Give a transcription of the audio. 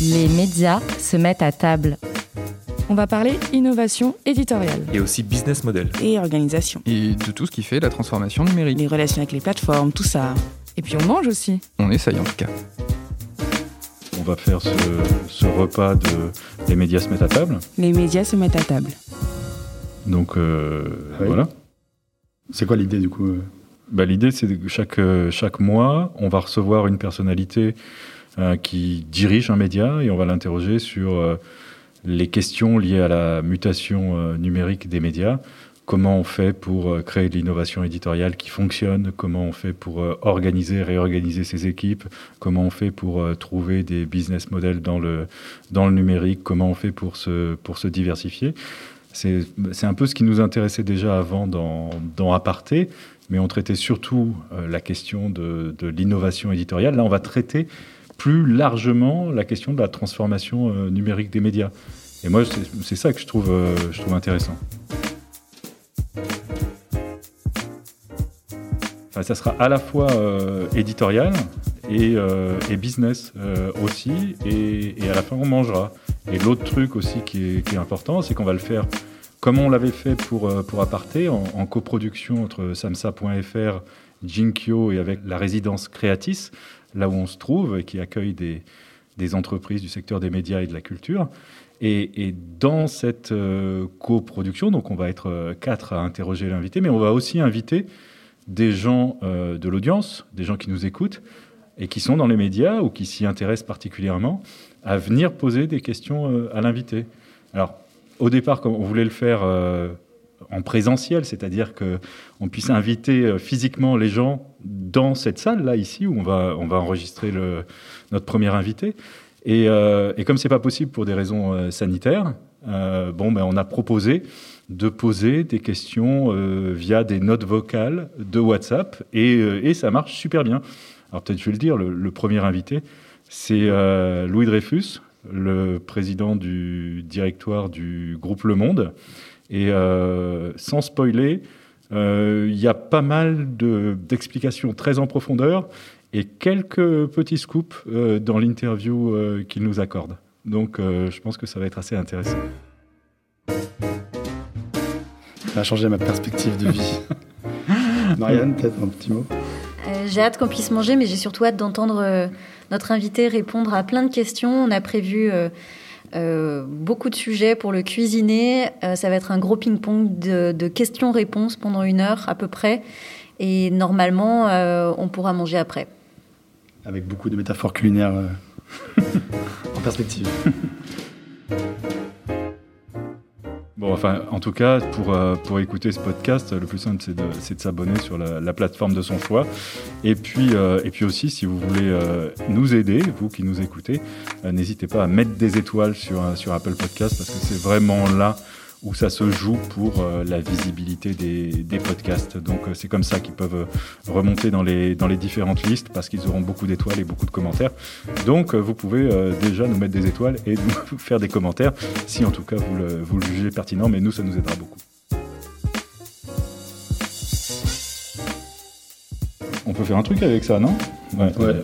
Les médias se mettent à table. On va parler innovation éditoriale. Et aussi business model. Et organisation. Et de tout ce qui fait la transformation numérique. Les relations avec les plateformes, tout ça. Et puis on mange aussi. On essaye en tout cas. On va faire ce, ce repas de Les médias se mettent à table. Les médias se mettent à table. Donc euh, Oui. voilà. C'est quoi l'idée du coup euh Bah, L'idée, c'est que chaque, euh, chaque mois, on va recevoir une personnalité euh, qui dirige un média et on va l'interroger sur euh, les questions liées à la mutation numérique des médias. Comment on fait pour créer de l'innovation éditoriale qui fonctionne? Comment on fait pour organiser, réorganiser ses équipes? Comment on fait pour trouver des business models dans le, dans le numérique? Comment on fait pour se, pour se diversifier? C'est un peu ce qui nous intéressait déjà avant dans, dans Aparté, mais on traitait surtout euh, la question de, l'innovation éditoriale. Là, on va traiter plus largement la question de la transformation euh, numérique des médias. Et moi, c'est ça que je trouve, euh, je trouve intéressant. Enfin, ça sera à la fois éditorial et, business aussi, et, à la fin, on mangera. Et l'autre truc aussi qui est important, c'est qu'on va le faire comme on l'avait fait pour, euh, pour Aparté, en, coproduction entre samsa.fr, Jinkyo et avec la résidence Creatis, là où on se trouve et qui accueille des, des entreprises du secteur des médias et de la culture. Et, dans cette euh, coproduction, donc on va être euh, quatre à interroger l'invité, mais on va aussi inviter des gens de l'audience, des gens qui nous écoutent et qui sont dans les médias ou qui s'y intéressent particulièrement, à venir poser des questions à l'invité. Alors, au départ, on voulait le faire euh, en présentiel, c'est-à-dire qu'on puisse inviter euh, physiquement les gens dans cette salle là ici où on va on va enregistrer notre premier invité. Et, euh, et comme c'est pas possible pour des raisons euh, sanitaires, bon ben on a proposé de poser des questions via des notes vocales de WhatsApp et, ça marche super bien. Alors peut-être je vais le dire, le, le premier invité, c'est Louis Dreyfus, le président du directoire du groupe Le Monde. Et euh, sans spoiler, euh, il y a pas mal de- d'explications très en profondeur et quelques petits scoops euh, dans l'interview qu'il nous accorde. Donc je pense que ça va être assez intéressant. Ça a changé ma perspective de vie. Marianne, peut-être un petit mot? Euh, j'ai hâte qu'on puisse manger, mais j'ai surtout hâte d'entendre euh, notre invité répondre à plein de questions. On a prévu euh, beaucoup de sujets pour le cuisiner. Ça va être un gros ping-pong de, questions-réponses pendant une heure à peu près. Et normalement, on pourra manger après. Avec beaucoup de métaphores culinaires en perspective. En tout cas, pour, euh, pour écouter ce podcast, le plus simple, c'est de, s'abonner sur la, la plateforme de son choix. Et puis, euh, et puis aussi, si vous voulez euh, nous aider, vous qui nous écoutez, n'hésitez pas à mettre des étoiles sur, sur Apple Podcast parce que c'est vraiment là où ça se joue pour euh, la visibilité des, des podcasts. Donc, euh, c'est comme ça qu'ils peuvent euh, remonter dans les, dans les différentes listes parce qu'ils auront beaucoup d'étoiles et beaucoup de commentaires. Donc, vous pouvez déjà nous mettre des étoiles et nous faire des commentaires si en tout cas vous le, vous le jugez pertinent, mais nous, ça nous aidera beaucoup. On peut faire un truc avec ça, non? Ouais. Ouais.